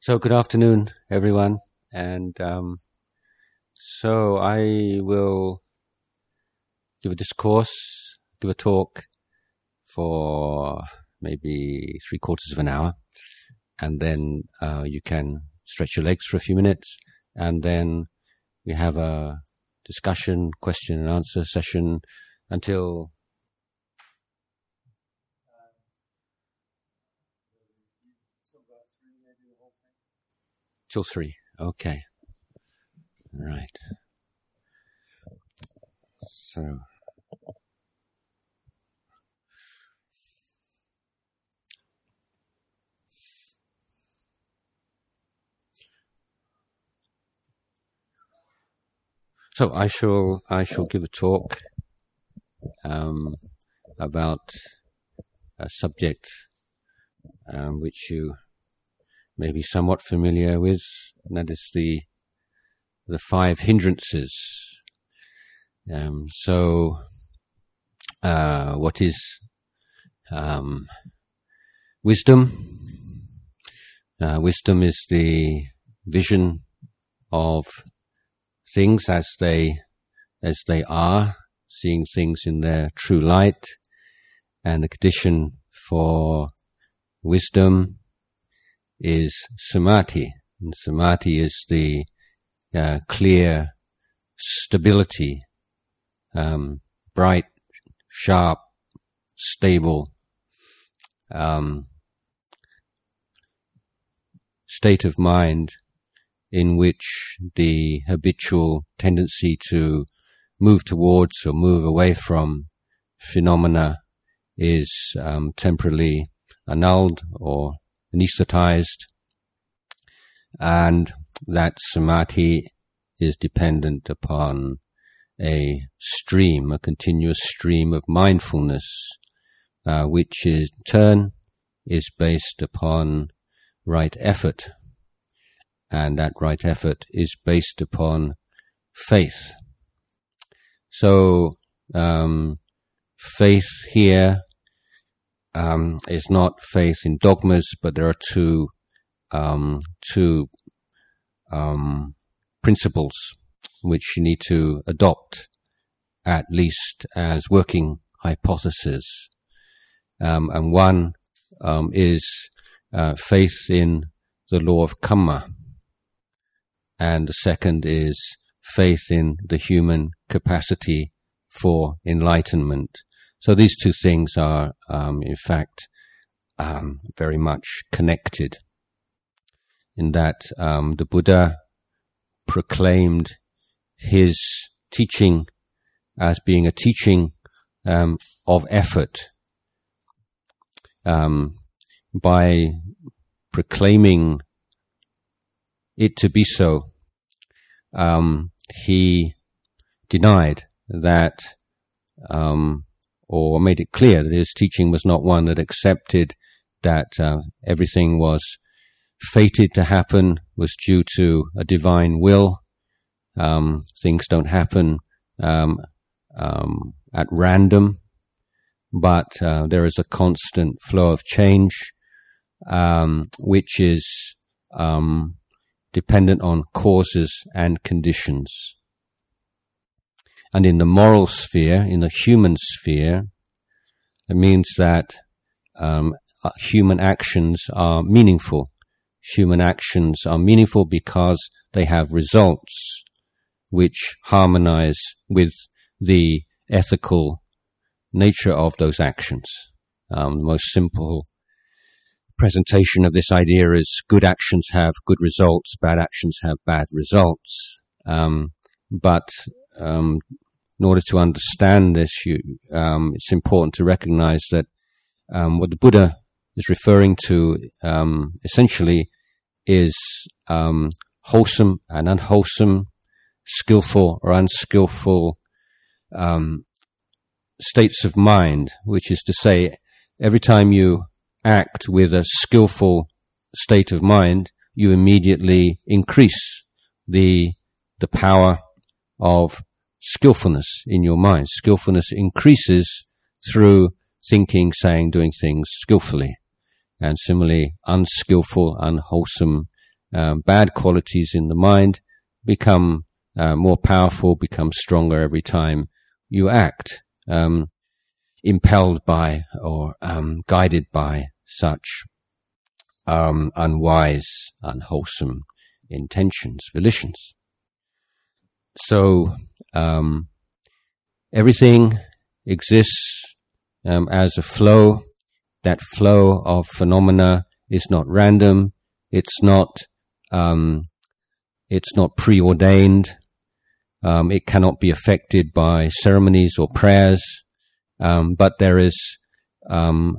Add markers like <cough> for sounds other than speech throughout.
So, good afternoon, everyone. And um, so, I will give a discourse, give a talk for maybe three quarters of an hour. And then uh, you can stretch your legs for a few minutes. And then we have a discussion, question and answer session until till three. Okay. Right. So. So I shall I shall give a talk um, about a subject um, which you may be somewhat familiar with, and that is the the five hindrances. Um, so, uh, what is um, wisdom? Uh, wisdom is the vision of things as they as they are, seeing things in their true light, and the condition for wisdom is samadhi. And samadhi is the uh, clear stability, um, bright, sharp, stable um, state of mind in which the habitual tendency to move towards or move away from phenomena is um, temporarily annulled or anesthetized, and that samadhi is dependent upon a stream, a continuous stream of mindfulness, uh, which in turn is based upon right effort. And that right effort is based upon faith. So, um, faith here um, is not faith in dogmas, but there are two um, two um, principles which you need to adopt at least as working hypotheses. Um, and one um, is uh, faith in the law of karma, and the second is faith in the human capacity for enlightenment. So these two things are, um, in fact, um, very much connected. In that um, the Buddha proclaimed his teaching as being a teaching um, of effort. Um, by proclaiming it to be so, um, he denied that um, or made it clear that his teaching was not one that accepted that uh, everything was fated to happen, was due to a divine will. Um, things don't happen um, um, at random, but uh, there is a constant flow of change, um, which is um, dependent on causes and conditions. And in the moral sphere, in the human sphere, it means that um, uh, human actions are meaningful. Human actions are meaningful because they have results which harmonize with the ethical nature of those actions. Um, the most simple presentation of this idea is good actions have good results, bad actions have bad results. Um, but um, in order to understand this, you, um, it's important to recognize that um, what the Buddha is referring to um, essentially is um, wholesome and unwholesome, skillful or unskillful um, states of mind, which is to say, every time you act with a skillful state of mind, you immediately increase the the power of skillfulness in your mind. Skillfulness increases through thinking, saying, doing things skillfully. And similarly, unskillful, unwholesome um, bad qualities in the mind become uh, more powerful, become stronger every time you act, um, impelled by or um, guided by such um, unwise, unwholesome intentions, volitions. So um, everything exists um, as a flow. That flow of phenomena is not random. It's not. Um, it's not preordained. Um, it cannot be affected by ceremonies or prayers. Um, but there is um,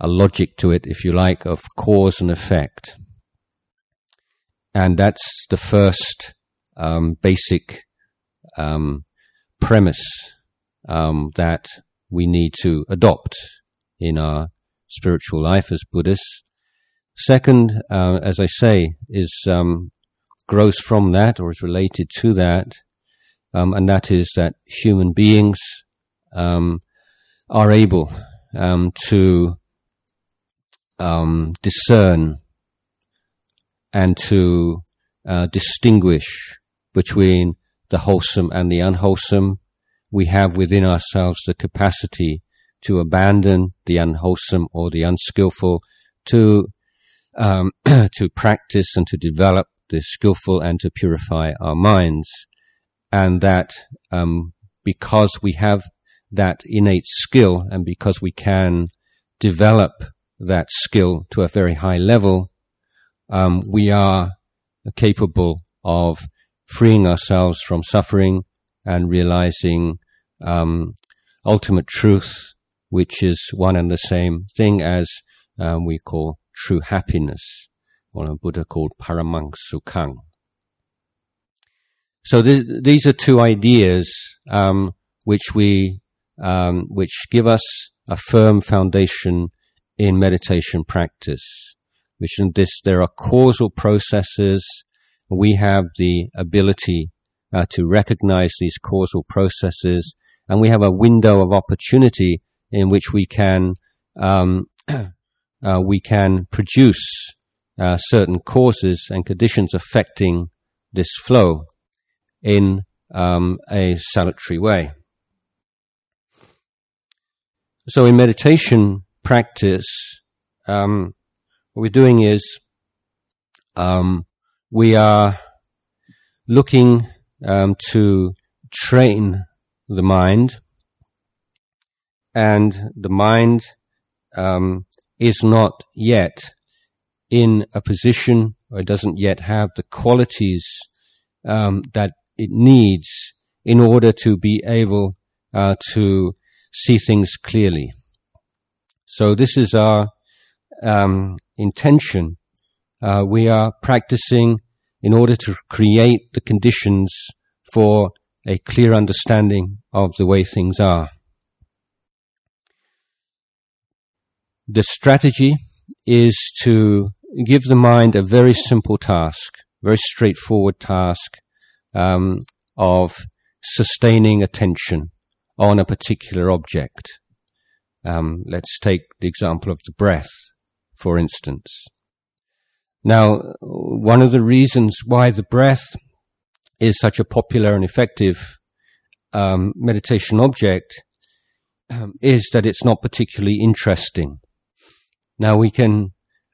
a logic to it, if you like, of cause and effect. And that's the first um, basic um, premise um, that we need to adopt in our spiritual life as Buddhists. Second, uh, as I say, is um, grows from that or is related to that, um, and that is that human beings um, are able um, to discern and to uh, distinguish between the wholesome and the unwholesome. We have within ourselves the capacity to abandon the unwholesome or the unskillful, to um, <clears throat> to practice and to develop the skillful and to purify our minds, and that um, because we have that innate skill and because we can develop that skill to a very high level, um, we are capable of freeing ourselves from suffering and realizing um, ultimate truth, which is one and the same thing as um, we call true happiness, or a Buddha called paramang sukhang. So th- these are two ideas um, which we um, which give us a firm foundation in meditation practice. Which in this there are causal processes. We have the ability uh, to recognize these causal processes, and we have a window of opportunity in which we can um, <clears throat> uh, we can produce uh, certain causes and conditions affecting this flow in um, a salutary way. So in meditation practice, um, what we're doing is um, we are looking um, to train the mind, and the mind um, is not yet in a position or it doesn't yet have the qualities um, that it needs in order to be able uh, to see things clearly. So this is our um, intention. Uh, we are practicing in order to create the conditions for a clear understanding of the way things are. The strategy is to give the mind a very simple task, very straightforward task um, of sustaining attention on a particular object. Um, let's take the example of the breath, for instance. Now, one of the reasons why the breath is such a popular and effective um, meditation object um, is that it's not particularly interesting. Now we can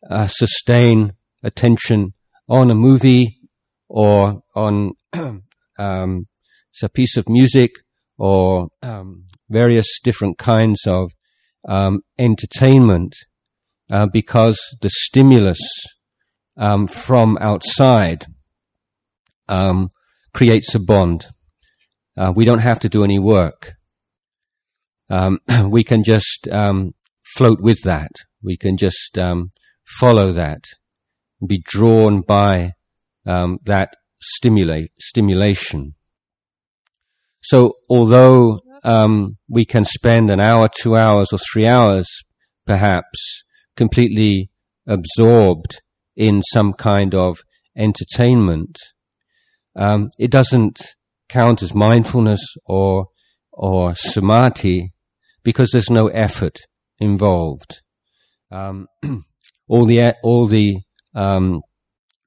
uh, sustain attention on a movie or on <clears throat> um, a piece of music or um, various different kinds of um, entertainment uh, because the stimulus um, from outside um, creates a bond. Uh, we don't have to do any work. Um, <clears throat> we can just um, float with that. We can just follow that, be drawn by that stimulate stimulation. So although um, we can spend an hour, two hours, or three hours, perhaps, completely absorbed in some kind of entertainment, um, it doesn't count as mindfulness or or samadhi because there's no effort involved. Um, <clears throat> all the all the um,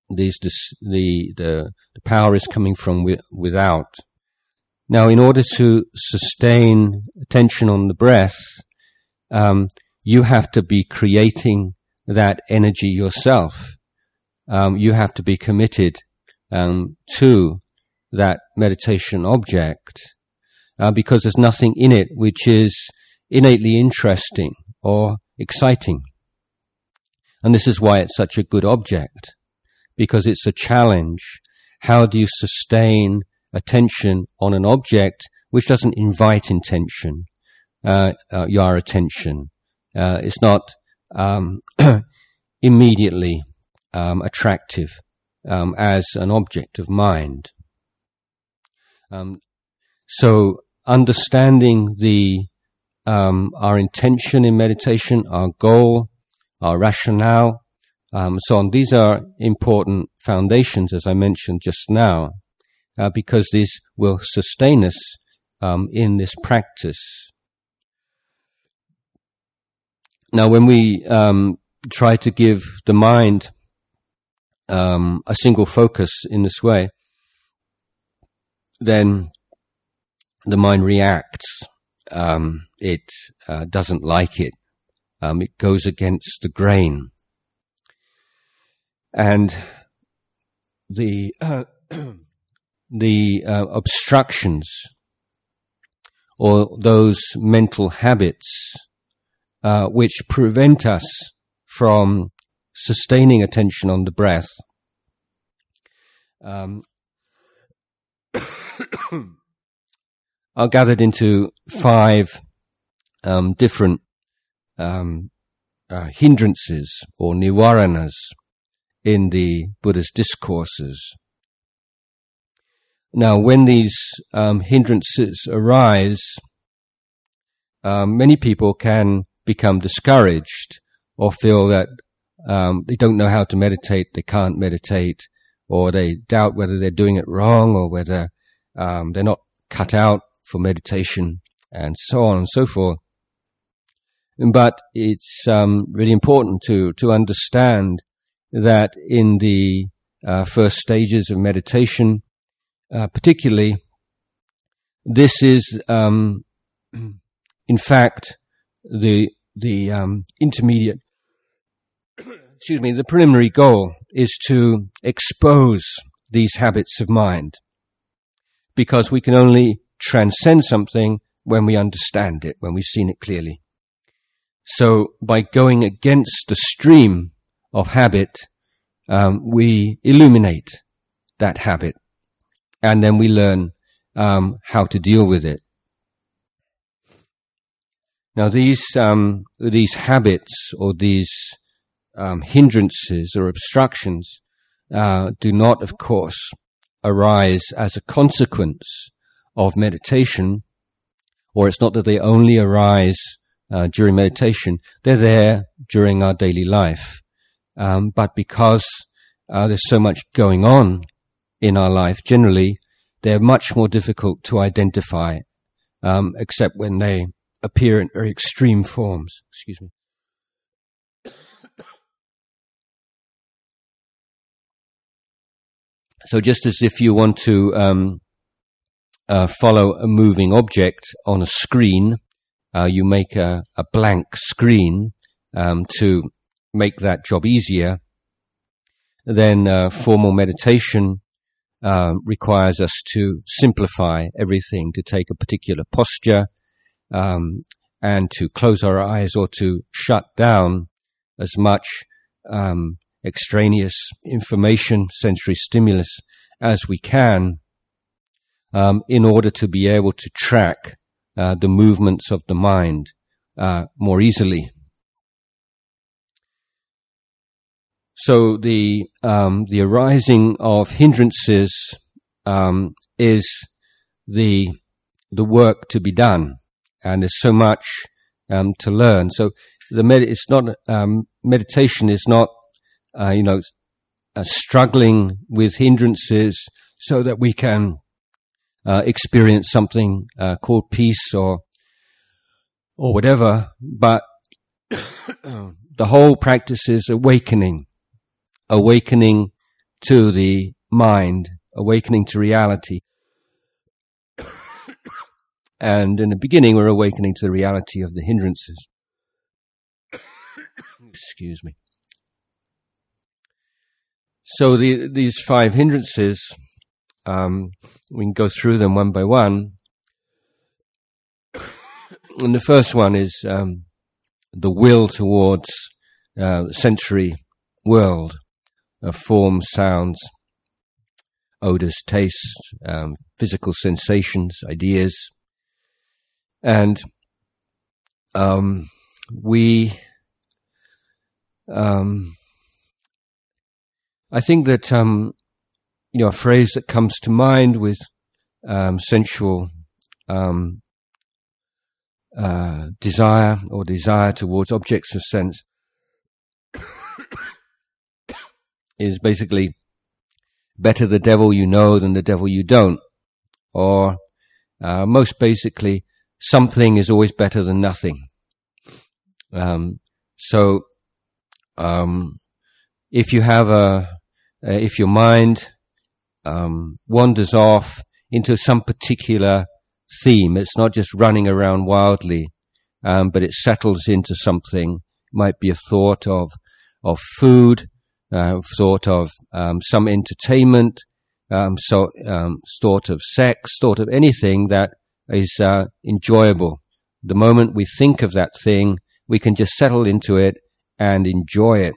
these this, the, the the power is coming from wi- without. Now, in order to sustain attention on the breath, um, you have to be creating that energy yourself. Um, you have to be committed um, to that meditation object uh, because there's nothing in it which is innately interesting or exciting. And this is why it's such a good object, because it's a challenge. How do you sustain attention on an object which doesn't invite intention, uh, uh, your attention? Uh, it's not um, <clears throat> immediately um, attractive um, as an object of mind. Um, so understanding the um, our intention in meditation, our goal, our rationale, um, so on. These are important foundations, as I mentioned just now, uh, because these will sustain us in this practice. Now, when we um, try to give the mind um, a single focus in this way, then the mind reacts. Um, it uh, doesn't like it. Um, it goes against the grain. And the, uh, <clears throat> the uh, obstructions or those mental habits uh, which prevent us from sustaining attention on the breath um, <coughs> are gathered into five um, different um, uh, hindrances or nivaranas in the Buddha's discourses. Now, when these um, hindrances arise, um, many people can become discouraged or feel that um, they don't know how to meditate, they can't meditate, or they doubt whether they're doing it wrong or whether um, they're not cut out for meditation, and so on and so forth. But it's um, really important to to understand that in the uh, first stages of meditation, uh, particularly, this is um, <clears throat> in fact the the um, intermediate. Excuse me. The preliminary goal is to expose these habits of mind, because we can only transcend something when we understand it, when we've seen it clearly. So by going against the stream of habit, um, we illuminate that habit, and then we learn um, how to deal with it. Now, these um, these habits or these um, hindrances or obstructions uh, do not, of course, arise as a consequence of meditation, or it's not that they only arise uh, during meditation. They're there during our daily life. Um, but because uh, there's so much going on in our life, generally, they're much more difficult to identify, um, except when they appear in very extreme forms. Excuse me. So, just as if you want to um, uh, follow a moving object on a screen, uh, you make a, a blank screen um, to make that job easier, then uh, formal meditation uh, requires us to simplify everything, to take a particular posture, um, and to close our eyes or to shut down as much um, extraneous information, sensory stimulus as we can, um, in order to be able to track uh, the movements of the mind uh, more easily. So the um, the arising of hindrances um, is the the work to be done, and there's so much um, to learn. So the med- it's not um, meditation is not uh, you know uh, struggling with hindrances so that we can uh, experience something uh, called peace or or whatever, but <coughs> the whole practice is awakening awakening to the mind, awakening to reality. <coughs> And in the beginning, we're awakening to the reality of the hindrances. <coughs> Excuse me. So the, these five hindrances, um, we can go through them one by one. And the first one is um, the will towards uh, sensory world of forms, sounds, odors, tastes, um, physical sensations, ideas, and um, we. Um, I think that um, you know a phrase that comes to mind with um, sensual um, uh, desire or desire towards objects of sense <coughs> is basically better the devil you know than the devil you don't, or uh, most basically, something is always better than nothing. Um, so, um, if you have a, uh, if your mind um, wanders off into some particular theme, it's not just running around wildly, um, but it settles into something. It might be a thought of of food, uh, thought of um, some entertainment, um, so um, thought of sex, thought of anything that is uh, enjoyable. The moment we think of that thing, we can just settle into it and enjoy it.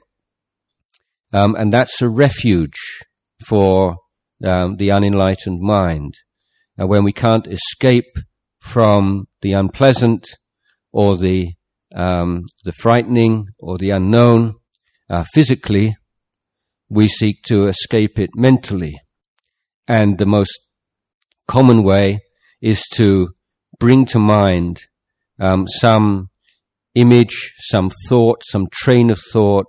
Um, and that's a refuge for um, the unenlightened mind. And when we can't escape from the unpleasant or the um, the frightening or the unknown uh, physically, we seek to escape it mentally. And the most common way is to bring to mind um, some image, some thought, some train of thought,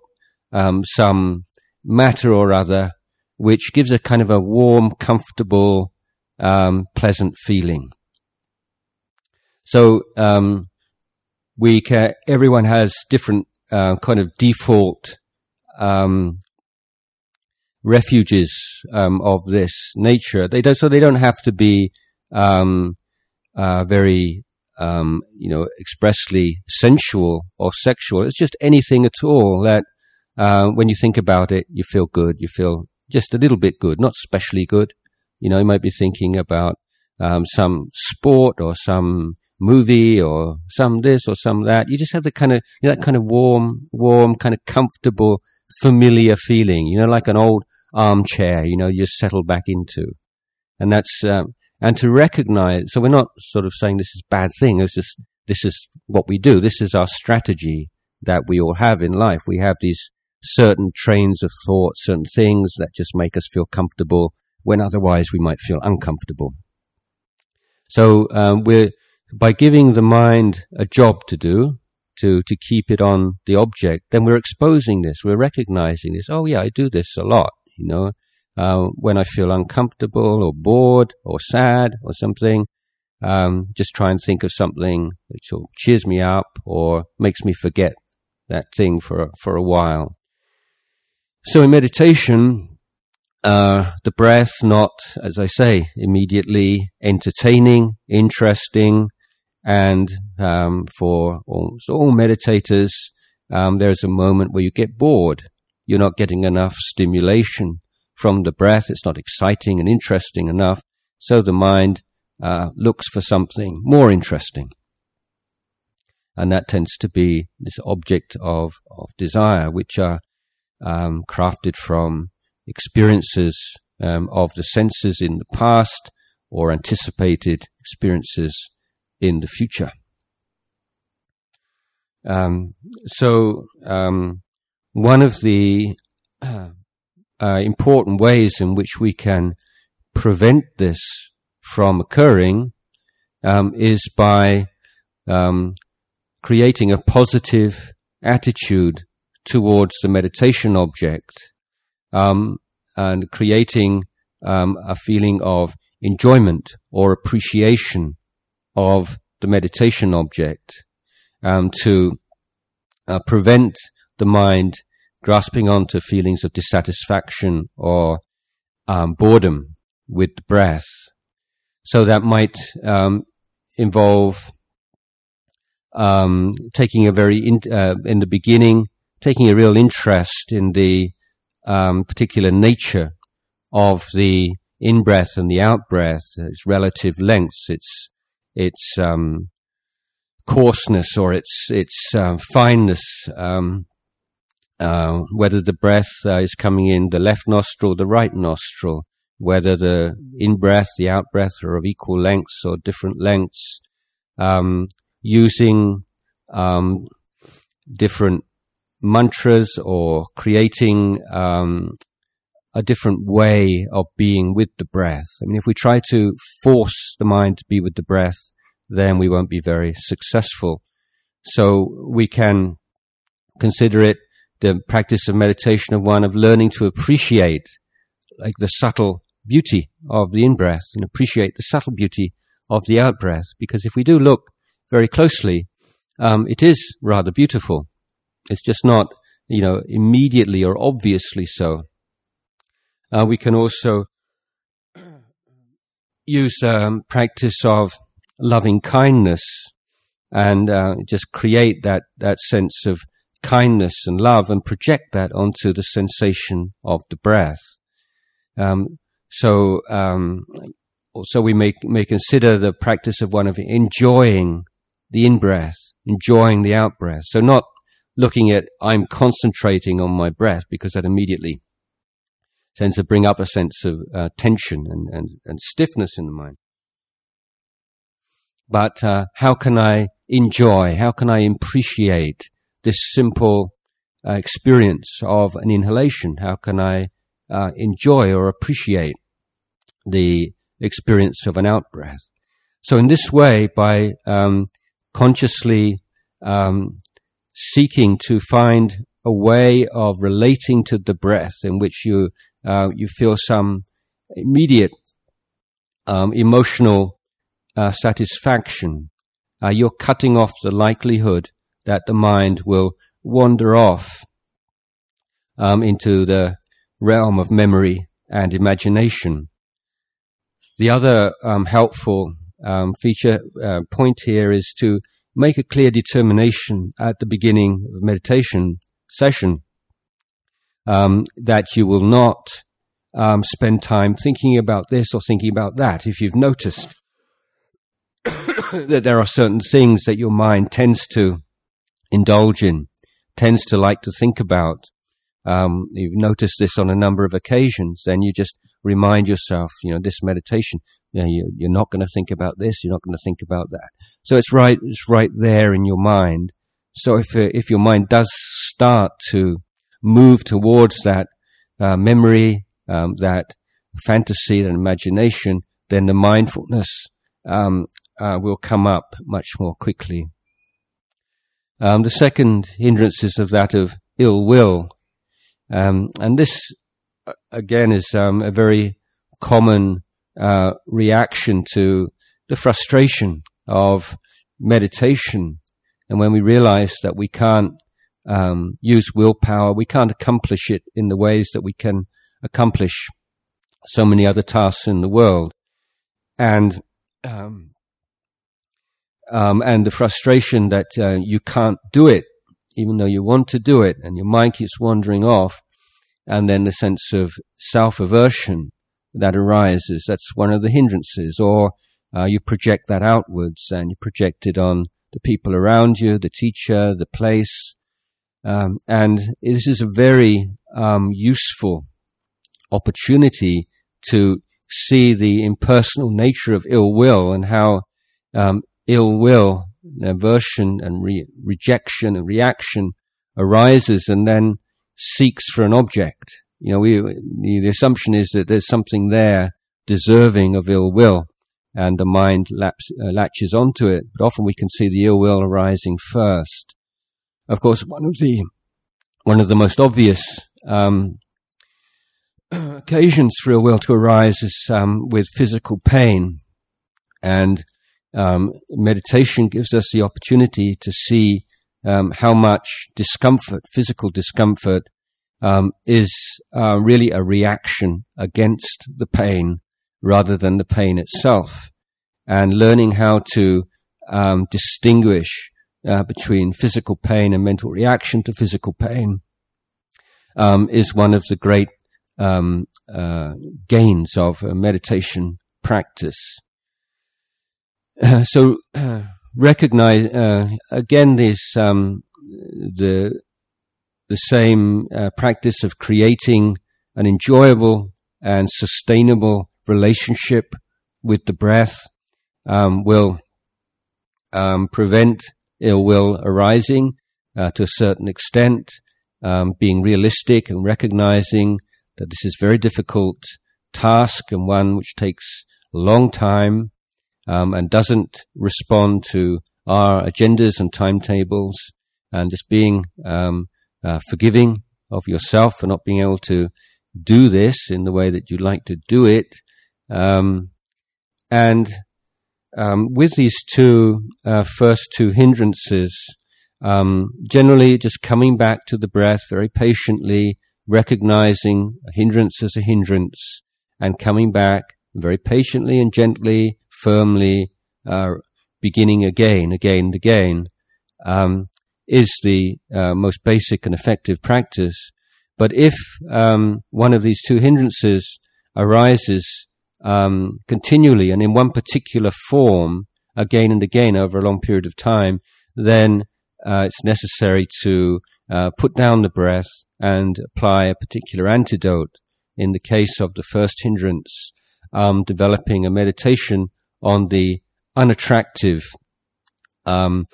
um, some matter or other, which gives a kind of a warm, comfortable, um, pleasant feeling. So um, we can, everyone has different uh, kind of default um, refuges um, of this nature. They don't, so they don't have to be um, uh, very, um, you know, expressly sensual or sexual. It's just anything at all that uh, when you think about it, you feel good. You feel just a little bit good, not specially good. You know, you might be thinking about um, some sport or some movie or some this or some that. You just have the kind of you know, that kind of warm, warm, kind of comfortable, familiar feeling. You know, like an old armchair. You know, you just settle back into, and that's um, and to recognize. So we're not sort of saying this is bad thing. It's just this is what we do. This is our strategy that we all have in life. We have these certain trains of thought, certain things that just make us feel comfortable when otherwise we might feel uncomfortable. So um, we're by giving the mind a job to do, to to keep it on the object, then we're exposing this, we're recognizing this. Oh yeah, I do this a lot. You know, uh, when I feel uncomfortable or bored or sad or something, um, just try and think of something which cheers me up or makes me forget that thing for for a while. So in meditation, uh, the breath not, as I say, immediately entertaining, interesting, and um, for all, so all meditators, um, there's a moment where you get bored. You're not getting enough stimulation from the breath. It's not exciting and interesting enough. So the mind uh, looks for something more interesting. And that tends to be this object of, of desire, which are um, crafted from experiences um, of the senses in the past or anticipated experiences in the future. Um, so, um, one of the uh, uh, important ways in which we can prevent this from occurring um, is by um, creating a positive attitude towards the meditation object um, and creating um, a feeling of enjoyment or appreciation of the meditation object um, to uh, prevent the mind grasping onto feelings of dissatisfaction or um, boredom with the breath. So that might um, involve um, taking a very in, uh, in the beginning, taking a real interest in the um, particular nature of the in breath and the out breath, its relative lengths, its its um, coarseness or its its uh, fineness, um, uh, whether the breath uh, is coming in the left nostril, or the right nostril, whether the in breath, the out breath are of equal lengths or different lengths, um, using um, different mantras or creating um, a different way of being with the breath. I mean, if we try to force the mind to be with the breath, then we won't be very successful. So we can consider it the practice of meditation of one of learning to appreciate like the subtle beauty of the in-breath and appreciate the subtle beauty of the out-breath. Because if we do look very closely, um, it is rather beautiful. It's just not, you know, immediately or obviously so. Uh, we can also <clears throat> use um, practice of loving kindness and uh, just create that, that sense of kindness and love and project that onto the sensation of the breath. Um, so, um, so we may, may consider the practice of one of enjoying the in breath, enjoying the out breath. So not looking at I'm concentrating on my breath because that immediately tends to bring up a sense of uh, tension and, and, and stiffness in the mind but uh, how can I enjoy, how can I appreciate this simple uh, experience of an inhalation? How can I uh, enjoy or appreciate the experience of an out breath? So in this way, by um, consciously um, seeking to find a way of relating to the breath in which you uh, you feel some immediate um, emotional uh, satisfaction, uh, you're cutting off the likelihood that the mind will wander off um, into the realm of memory and imagination. The other um, helpful um, feature uh, point here is to make a clear determination at the beginning of meditation session um, that you will not um, spend time thinking about this or thinking about that. If you've noticed <coughs> that there are certain things that your mind tends to indulge in, tends to like to think about. Um, you've noticed this on a number of occasions. Then you just remind yourself, you know, this meditation, you know, you, you're not going to think about this, you're not going to think about that. So it's right, it's right there in your mind. So if uh, if your mind does start to move towards that uh, memory, um, that fantasy, that imagination, then the mindfulness um, uh, will come up much more quickly. Um, the second hindrance is of that of ill will. Um, and this, uh, again, is um, a very common uh, reaction to the frustration of meditation. And when we realize that we can't um, use willpower, we can't accomplish it in the ways that we can accomplish so many other tasks in the world. And um, um, and the frustration that uh, you can't do it, even though you want to do it, and your mind keeps wandering off, and then the sense of self aversion that arises. That's one of the hindrances. Or uh, you project that outwards, and you project it on the people around you, the teacher, the place. Um, and this is a very um, useful opportunity to see the impersonal nature of ill will and how um, ill will, aversion and re- rejection and reaction arises and then seeks for an object. You know, we, the assumption is that there's something there deserving of ill will and the mind laps, uh, latches onto it. But often we can see the ill will arising first. Of course, one of the, one of the most obvious, um, <clears throat> occasions for ill will to arise is um, with physical pain. And um, meditation gives us the opportunity to see um, how much discomfort, physical discomfort, um, is uh, really a reaction against the pain rather than the pain itself. And learning how to um, distinguish uh, between physical pain and mental reaction to physical pain um, is one of the great um, uh, gains of meditation practice. <clears throat> So <clears throat> recognize uh, again this um, the the same uh, practice of creating an enjoyable and sustainable relationship with the breath um, will um, prevent ill will arising uh, to a certain extent. Um, being realistic and recognizing that this is a very difficult task and one which takes a long time um, and doesn't respond to our agendas and timetables, and just being um, uh, forgiving of yourself for not being able to do this in the way that you'd like to do it. Um, and um, with these two uh, first two hindrances, um, generally just coming back to the breath very patiently, recognizing a hindrance as a hindrance, and coming back very patiently and gently, firmly, uh, beginning again, again and again, um, is the uh, most basic and effective practice. But if um, one of these two hindrances arises um, continually and in one particular form again and again over a long period of time, then uh, it's necessary to uh, put down the breath and apply a particular antidote. In the case of the first hindrance, um, developing a meditation on the unattractive um,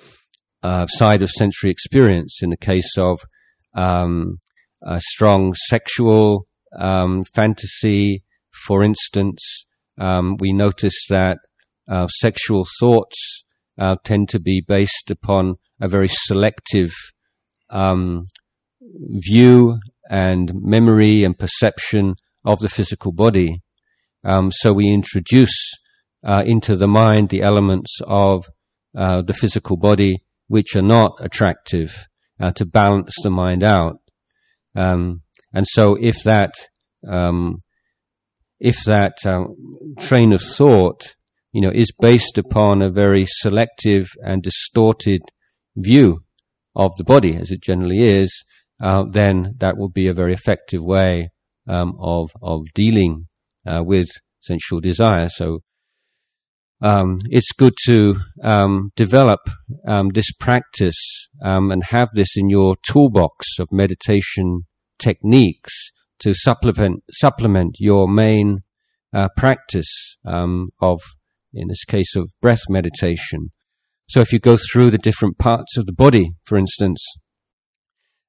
uh, side of sensory experience. In the case of um, a strong sexual um, fantasy, for instance, um, we notice that uh, sexual thoughts uh, tend to be based upon a very selective um, view and memory and perception of the physical body. Um, so we introduce uh, into the mind the elements of uh, the physical body which are not attractive uh, to balance the mind out. Um, and so if that um, if that um, train of thought, you know, is based upon a very selective and distorted view of the body, as it generally is, uh, then that will be a very effective way um, of of dealing uh, with sensual desire. So um, it's good to um, develop um, this practice um, and have this in your toolbox of meditation techniques to supplement supplement your main uh, practice um, of, in this case, of breath meditation. So if you go through the different parts of the body, for instance,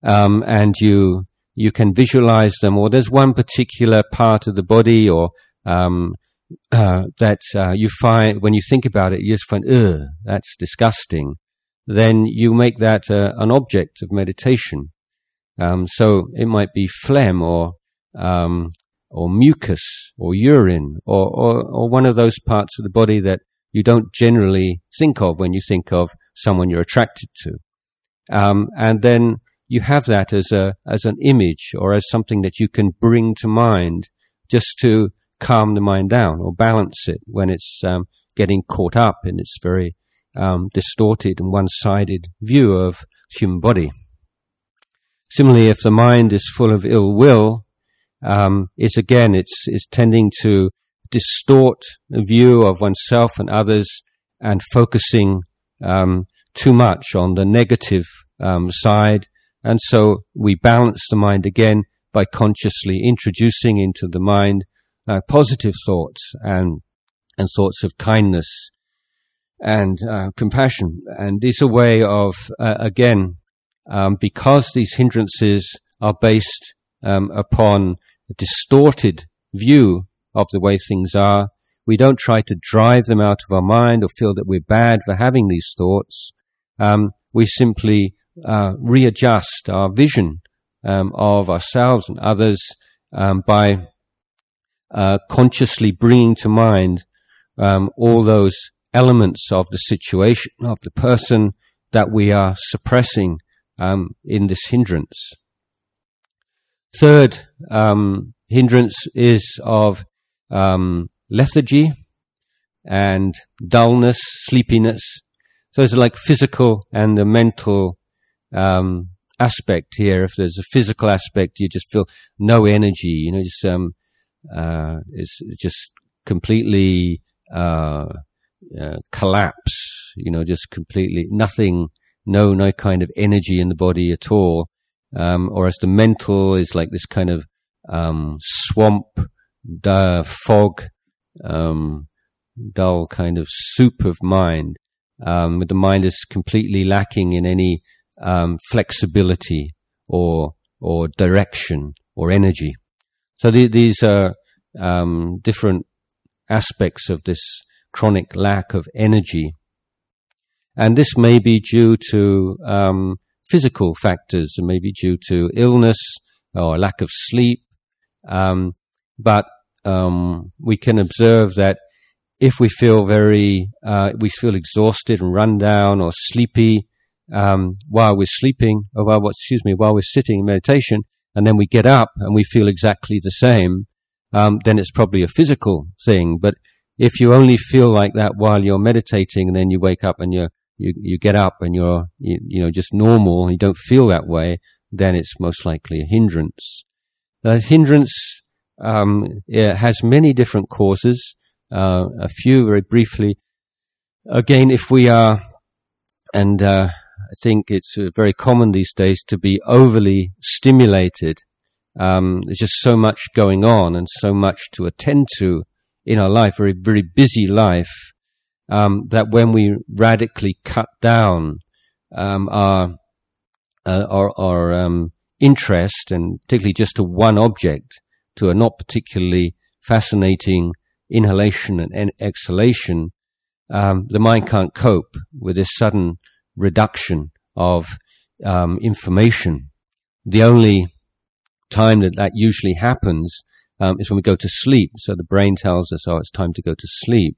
um, and you you can visualize them, or there's one particular part of the body, or um, uh, that uh, you find when you think about it, you just find, ugh, that's disgusting. Then you make that uh, an object of meditation. Um, so it might be phlegm or um, or mucus or urine or, or, or one of those parts of the body that you don't generally think of when you think of someone you're attracted to. Um, and then you have that as a as an image or as something that you can bring to mind just to calm the mind down or balance it when it's um, getting caught up in its very um, distorted and one-sided view of human body. Similarly, if the mind is full of ill will, um, it's again, it's, it's tending to distort a view of oneself and others and focusing um, too much on the negative um, side. And so we balance the mind again by consciously introducing into the mind uh, positive thoughts and and thoughts of kindness and uh, compassion. And it's a way of uh, again, um, because these hindrances are based um, upon a distorted view of the way things are. We don't try to drive them out of our mind or feel that we're bad for having these thoughts. Um, we simply uh, readjust our vision um, of ourselves and others um, by uh, consciously bringing to mind um, all those elements of the situation of the person that we are suppressing um, in this hindrance. Third um, hindrance is of um, lethargy and dullness, sleepiness. So it's like physical and the mental um, aspect here. If there's a physical aspect, you just feel no energy. You know, just um, uh, it's, just completely uh, uh, collapse. You know, just completely nothing, no no kind of energy in the body at all. Um, or as the mental is like this kind of um, swamp, duh, fog, um, dull kind of soup of mind. Um, the mind is completely lacking in any um, flexibility or or direction or energy. So the, these are um, different aspects of this chronic lack of energy, and this may be due to um, physical factors, it may be due to illness or lack of sleep, um, but um, we can observe that if we feel very, uh, we feel exhausted and run down or sleepy um, while we're sleeping, or while, excuse me, while we're sitting in meditation, and then we get up and we feel exactly the same, um, then it's probably a physical thing. But if you only feel like that while you're meditating, and then you wake up and you you you get up and you're you, you know just normal, you don't feel that way, then it's most likely a hindrance. The hindrance um, has many different causes. Uh, a few very briefly. Again, if we are, and uh, I think it's uh, very common these days to be overly stimulated. Um, there's just so much going on and so much to attend to in our life, very, very busy life, um, that when we radically cut down um, our, uh, our, our um, interest, and particularly just to one object, to a not particularly fascinating inhalation and exhalation, um, the mind can't cope with this sudden reduction of um, information. The only time that that usually happens um, is when we go to sleep. So the brain tells us, "Oh, it's time to go to sleep."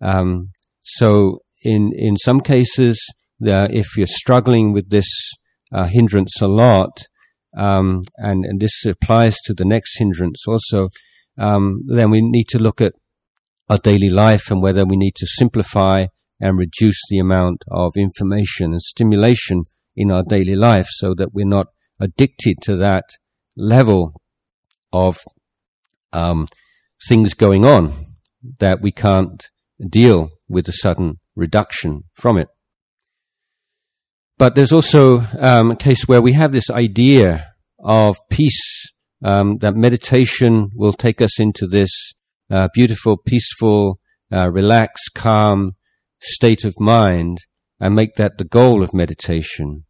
Um, so in in some cases, the, if you're struggling with this uh, hindrance a lot, um, and and this applies to the next hindrance also, um, then we need to look at our daily life and whether we need to simplify and reduce the amount of information and stimulation in our daily life so that we're not addicted to that level of um, things going on that we can't deal with a sudden reduction from it. But there's also um, a case where we have this idea of peace, um, that meditation will take us into this uh, beautiful, peaceful, uh, relaxed, calm state of mind and make that the goal of meditation.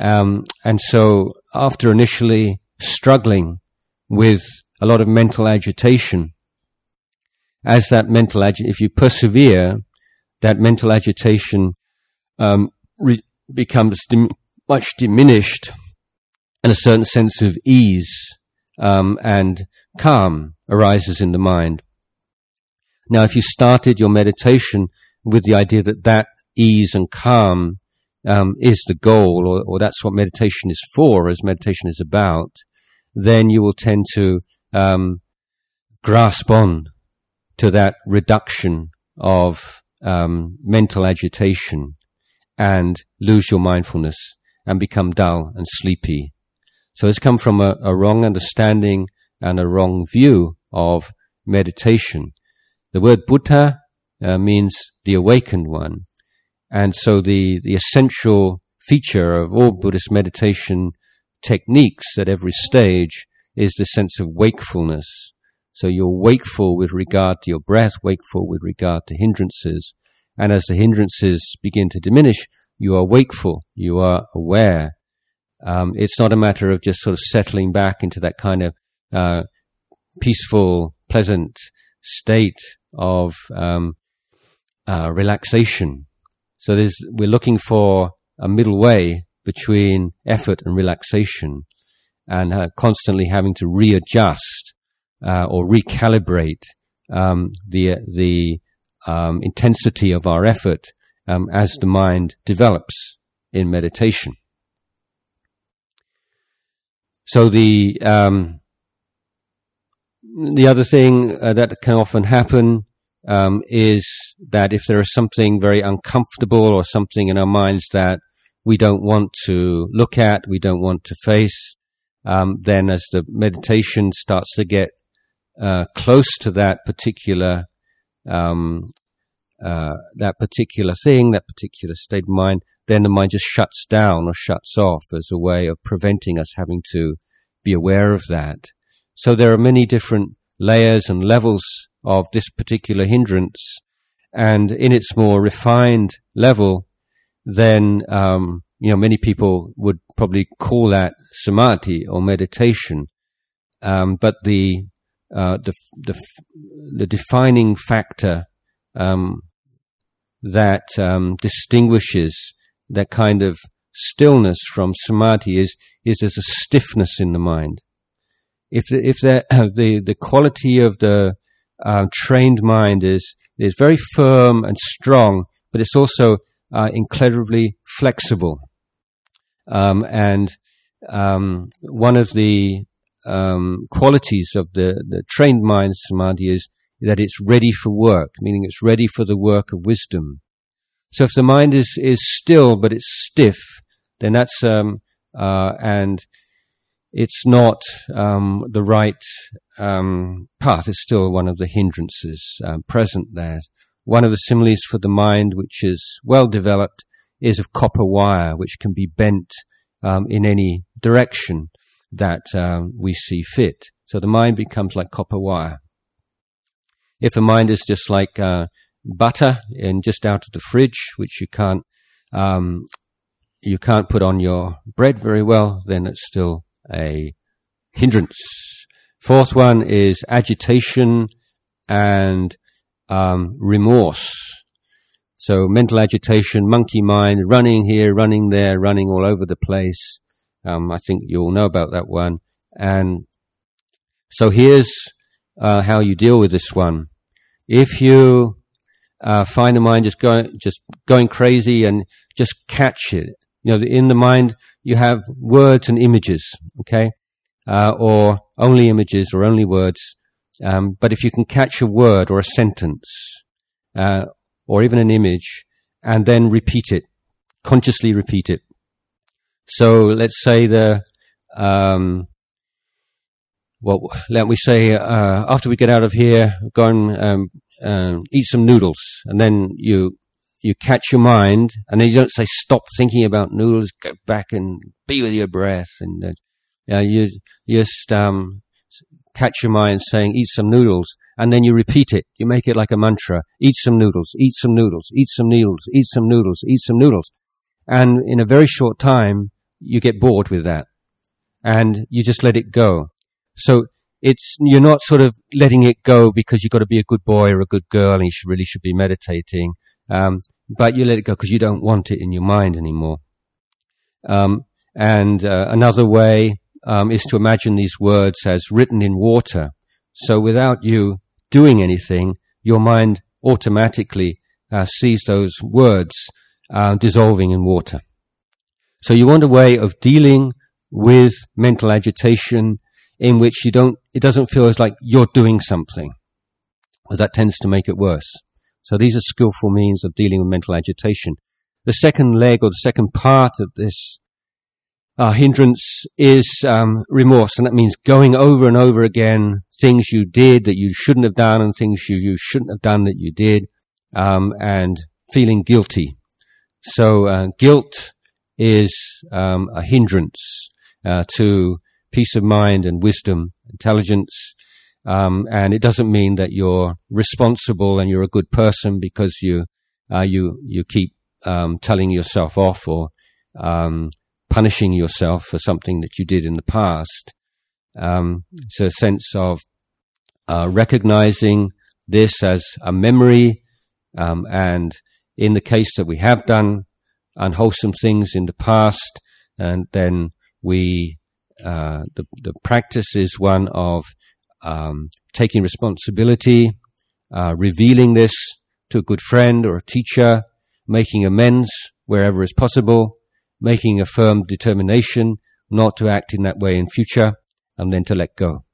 Um, and so after initially struggling with a lot of mental agitation, as that mental agi- if you persevere, that mental agitation um, re- becomes dim- much diminished, and a certain sense of ease um, and calm arises in the mind. Now, if you started your meditation with the idea that that ease and calm um, is the goal, or, or, that's what meditation is for, as meditation is about, then you will tend to um, grasp on to that reduction of um, mental agitation and lose your mindfulness and become dull and sleepy. So it's come from a, a wrong understanding and a wrong view of meditation. The word Buddha uh, means the awakened one. And so the, the essential feature of all Buddhist meditation techniques at every stage is the sense of wakefulness. So you're wakeful with regard to your breath, wakeful with regard to hindrances. And as the hindrances begin to diminish, you are wakeful, you are aware. Um, it's not a matter of just sort of settling back into that kind of uh, peaceful, pleasant state of um, uh, relaxation. So we're looking for a middle way between effort and relaxation and uh, constantly having to readjust uh, or recalibrate um, the, the um, intensity of our effort um, as the mind develops in meditation. so the um, the other thing uh, that can often happen um, is that if there is something very uncomfortable or something in our minds that we don't want to look at, we don't want to face, um, then as the meditation starts to get uh, close to that particular um, uh, that particular thing, that particular state of mind, then the mind just shuts down or shuts off as a way of preventing us having to be aware of that. So there are many different layers and levels of this particular hindrance, and in its more refined level, then um, you know many people would probably call that samadhi or meditation, um, but the uh, the, the the defining factor um, that um, distinguishes that kind of stillness from samadhi is is there's a stiffness in the mind. If the, if the <clears throat> the the quality of the uh, trained mind is is very firm and strong, but it's also uh, incredibly flexible. Um, and um, one of the um, qualities of the, the trained mind samadhi is that it's ready for work, meaning it's ready for the work of wisdom. So if the mind is, is still but it's stiff, then that's um, uh, and it's not um, the right um, path. It's still one of the hindrances um, present there. One of the similes for the mind, which is well developed, is of copper wire, which can be bent um, in any direction that um, we see fit. So the mind becomes like copper wire. If a mind is just like uh, butter and just out of the fridge, which you can't um, you can't put on your bread very well, then it's still a hindrance. Fourth one is agitation and um, remorse. So mental agitation, monkey mind, running here, running there, running all over the place. Um, I think you all know about that one. And so here's uh, how you deal with this one. If you uh, find the mind just going just going crazy and just catch it, you know, in the mind you have words and images, okay, uh, or only images or only words. Um, but if you can catch a word or a sentence, uh, or even an image, and then repeat it, consciously repeat it. So let's say the, um, well, let me say, uh, after we get out of here, go and um, uh, eat some noodles, and then you you catch your mind, and then you don't say stop thinking about noodles, go back and be with your breath, and uh, you, just um, catch your mind saying eat some noodles, and then you repeat it. You make it like a mantra: eat some noodles, eat some noodles, eat some noodles, eat some noodles, eat some noodles, and in a very short time you get bored with that, and you just let it go. So it's you're not sort of letting it go because you've got to be a good boy or a good girl and you should, really should be meditating. Um, but you let it go because you don't want it in your mind anymore. Um, and uh, another way um, is to imagine these words as written in water. So without you doing anything, your mind automatically uh, sees those words uh, dissolving in water. So you want a way of dealing with mental agitation in which you don't, it doesn't feel as like you're doing something, because that tends to make it worse. So these are skillful means of dealing with mental agitation. The second leg or the second part of this uh, hindrance is um, remorse, and that means going over and over again things you did that you shouldn't have done and things you, you shouldn't have done that you did, um, and feeling guilty. So uh, guilt is um, a hindrance uh, to peace of mind and wisdom, intelligence. Um, and it doesn't mean that you're responsible and you're a good person because you uh, you you keep um, telling yourself off or um, punishing yourself for something that you did in the past. Um, it's a sense of uh, recognizing this as a memory, um, and in the case that we have done unwholesome things in the past, and then we uh, the, the practice is one of um, taking responsibility, uh, revealing this to a good friend or a teacher, making amends wherever is possible, making a firm determination not to act in that way in future, and then to let go.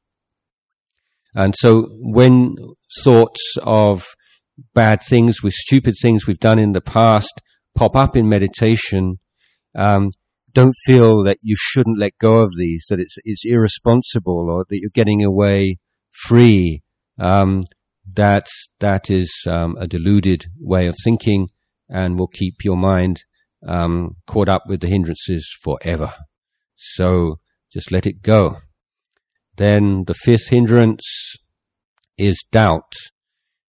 And so when thoughts of bad things, with stupid things we've done in the past pop up in meditation, um, don't feel that you shouldn't let go of these, that it's, it's irresponsible or that you're getting away free. Um, that, that is um, a deluded way of thinking and will keep your mind um, caught up with the hindrances forever. So just let it go. Then the fifth hindrance is doubt.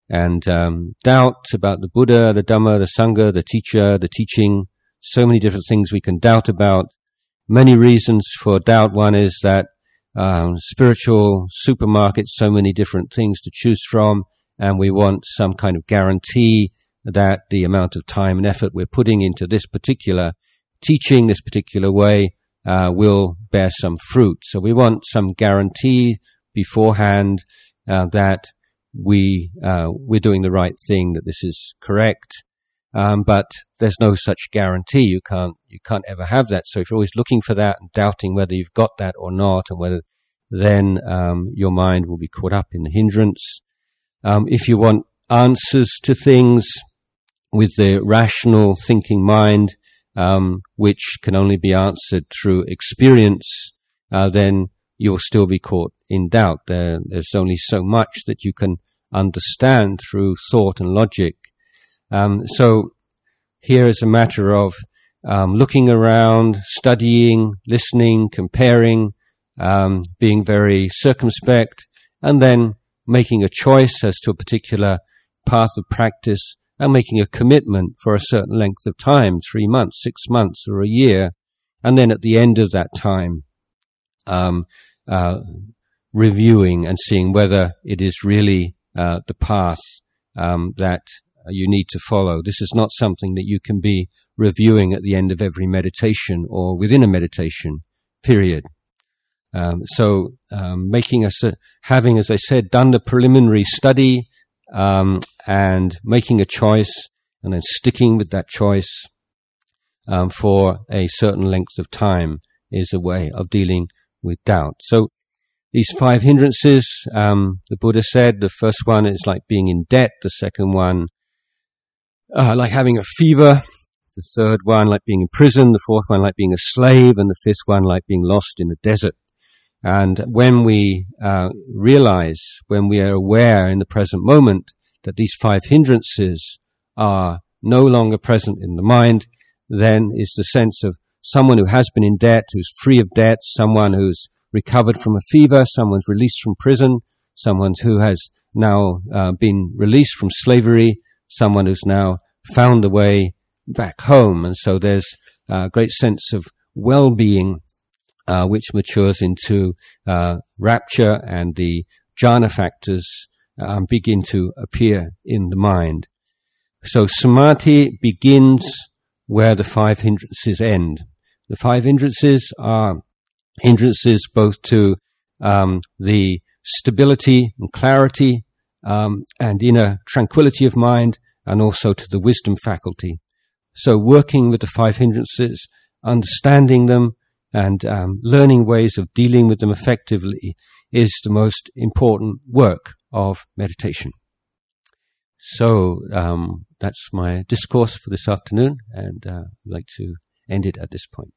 And um, doubt about the Buddha, the Dhamma, the Sangha, the teacher, the teaching, so many different things we can doubt about. Many reasons for doubt. One is that um, spiritual supermarket, so many different things to choose from, and we want some kind of guarantee that the amount of time and effort we're putting into this particular teaching, this particular way, uh, will bear some fruit. So we want some guarantee beforehand uh, that we uh, we're doing the right thing, that this is correct. Um, but there's no such guarantee. You can't you can't ever have that. So if you're always looking for that and doubting whether you've got that or not, and whether then um, your mind will be caught up in the hindrance. Um, if you want answers to things with the rational thinking mind, um, which can only be answered through experience, uh, then you'll still be caught in doubt. There, there's only so much that you can understand through thought and logic. Um, so here is a matter of um, looking around, studying, listening, comparing, um, being very circumspect, and then making a choice as to a particular path of practice and making a commitment for a certain length of time, three months, six months, or a year. And then at the end of that time, um, uh, reviewing and seeing whether it is really uh, the path um, that you need to follow. This is not something that you can be reviewing at the end of every meditation or within a meditation period. Um, so, um, making us having, as I said, done the preliminary study um, and making a choice, and then sticking with that choice um, for a certain length of time is a way of dealing with doubt. So, these five hindrances, um, the Buddha said, the first one is like being in debt. The second one, uh, like having a fever. The third one, like being in prison. The fourth one, like being a slave. And the fifth one, like being lost in a desert. And when we uh, realize, when we are aware in the present moment that these five hindrances are no longer present in the mind, then is the sense of someone who has been in debt, who's free of debt, someone who's recovered from a fever, someone's released from prison, someone who has now uh, been released from slavery, someone who's now found the way back home. And so there's a great sense of well-being uh, which matures into uh, rapture and the jhana factors um, begin to appear in the mind. So samadhi begins where the five hindrances end. The five hindrances are hindrances both to um, the stability and clarity um, and inner tranquility of mind, and also to the wisdom faculty. So, working with the five hindrances, understanding them, and um, learning ways of dealing with them effectively is the most important work of meditation. So um, that's my discourse for this afternoon, and uh, I'd like to end it at this point.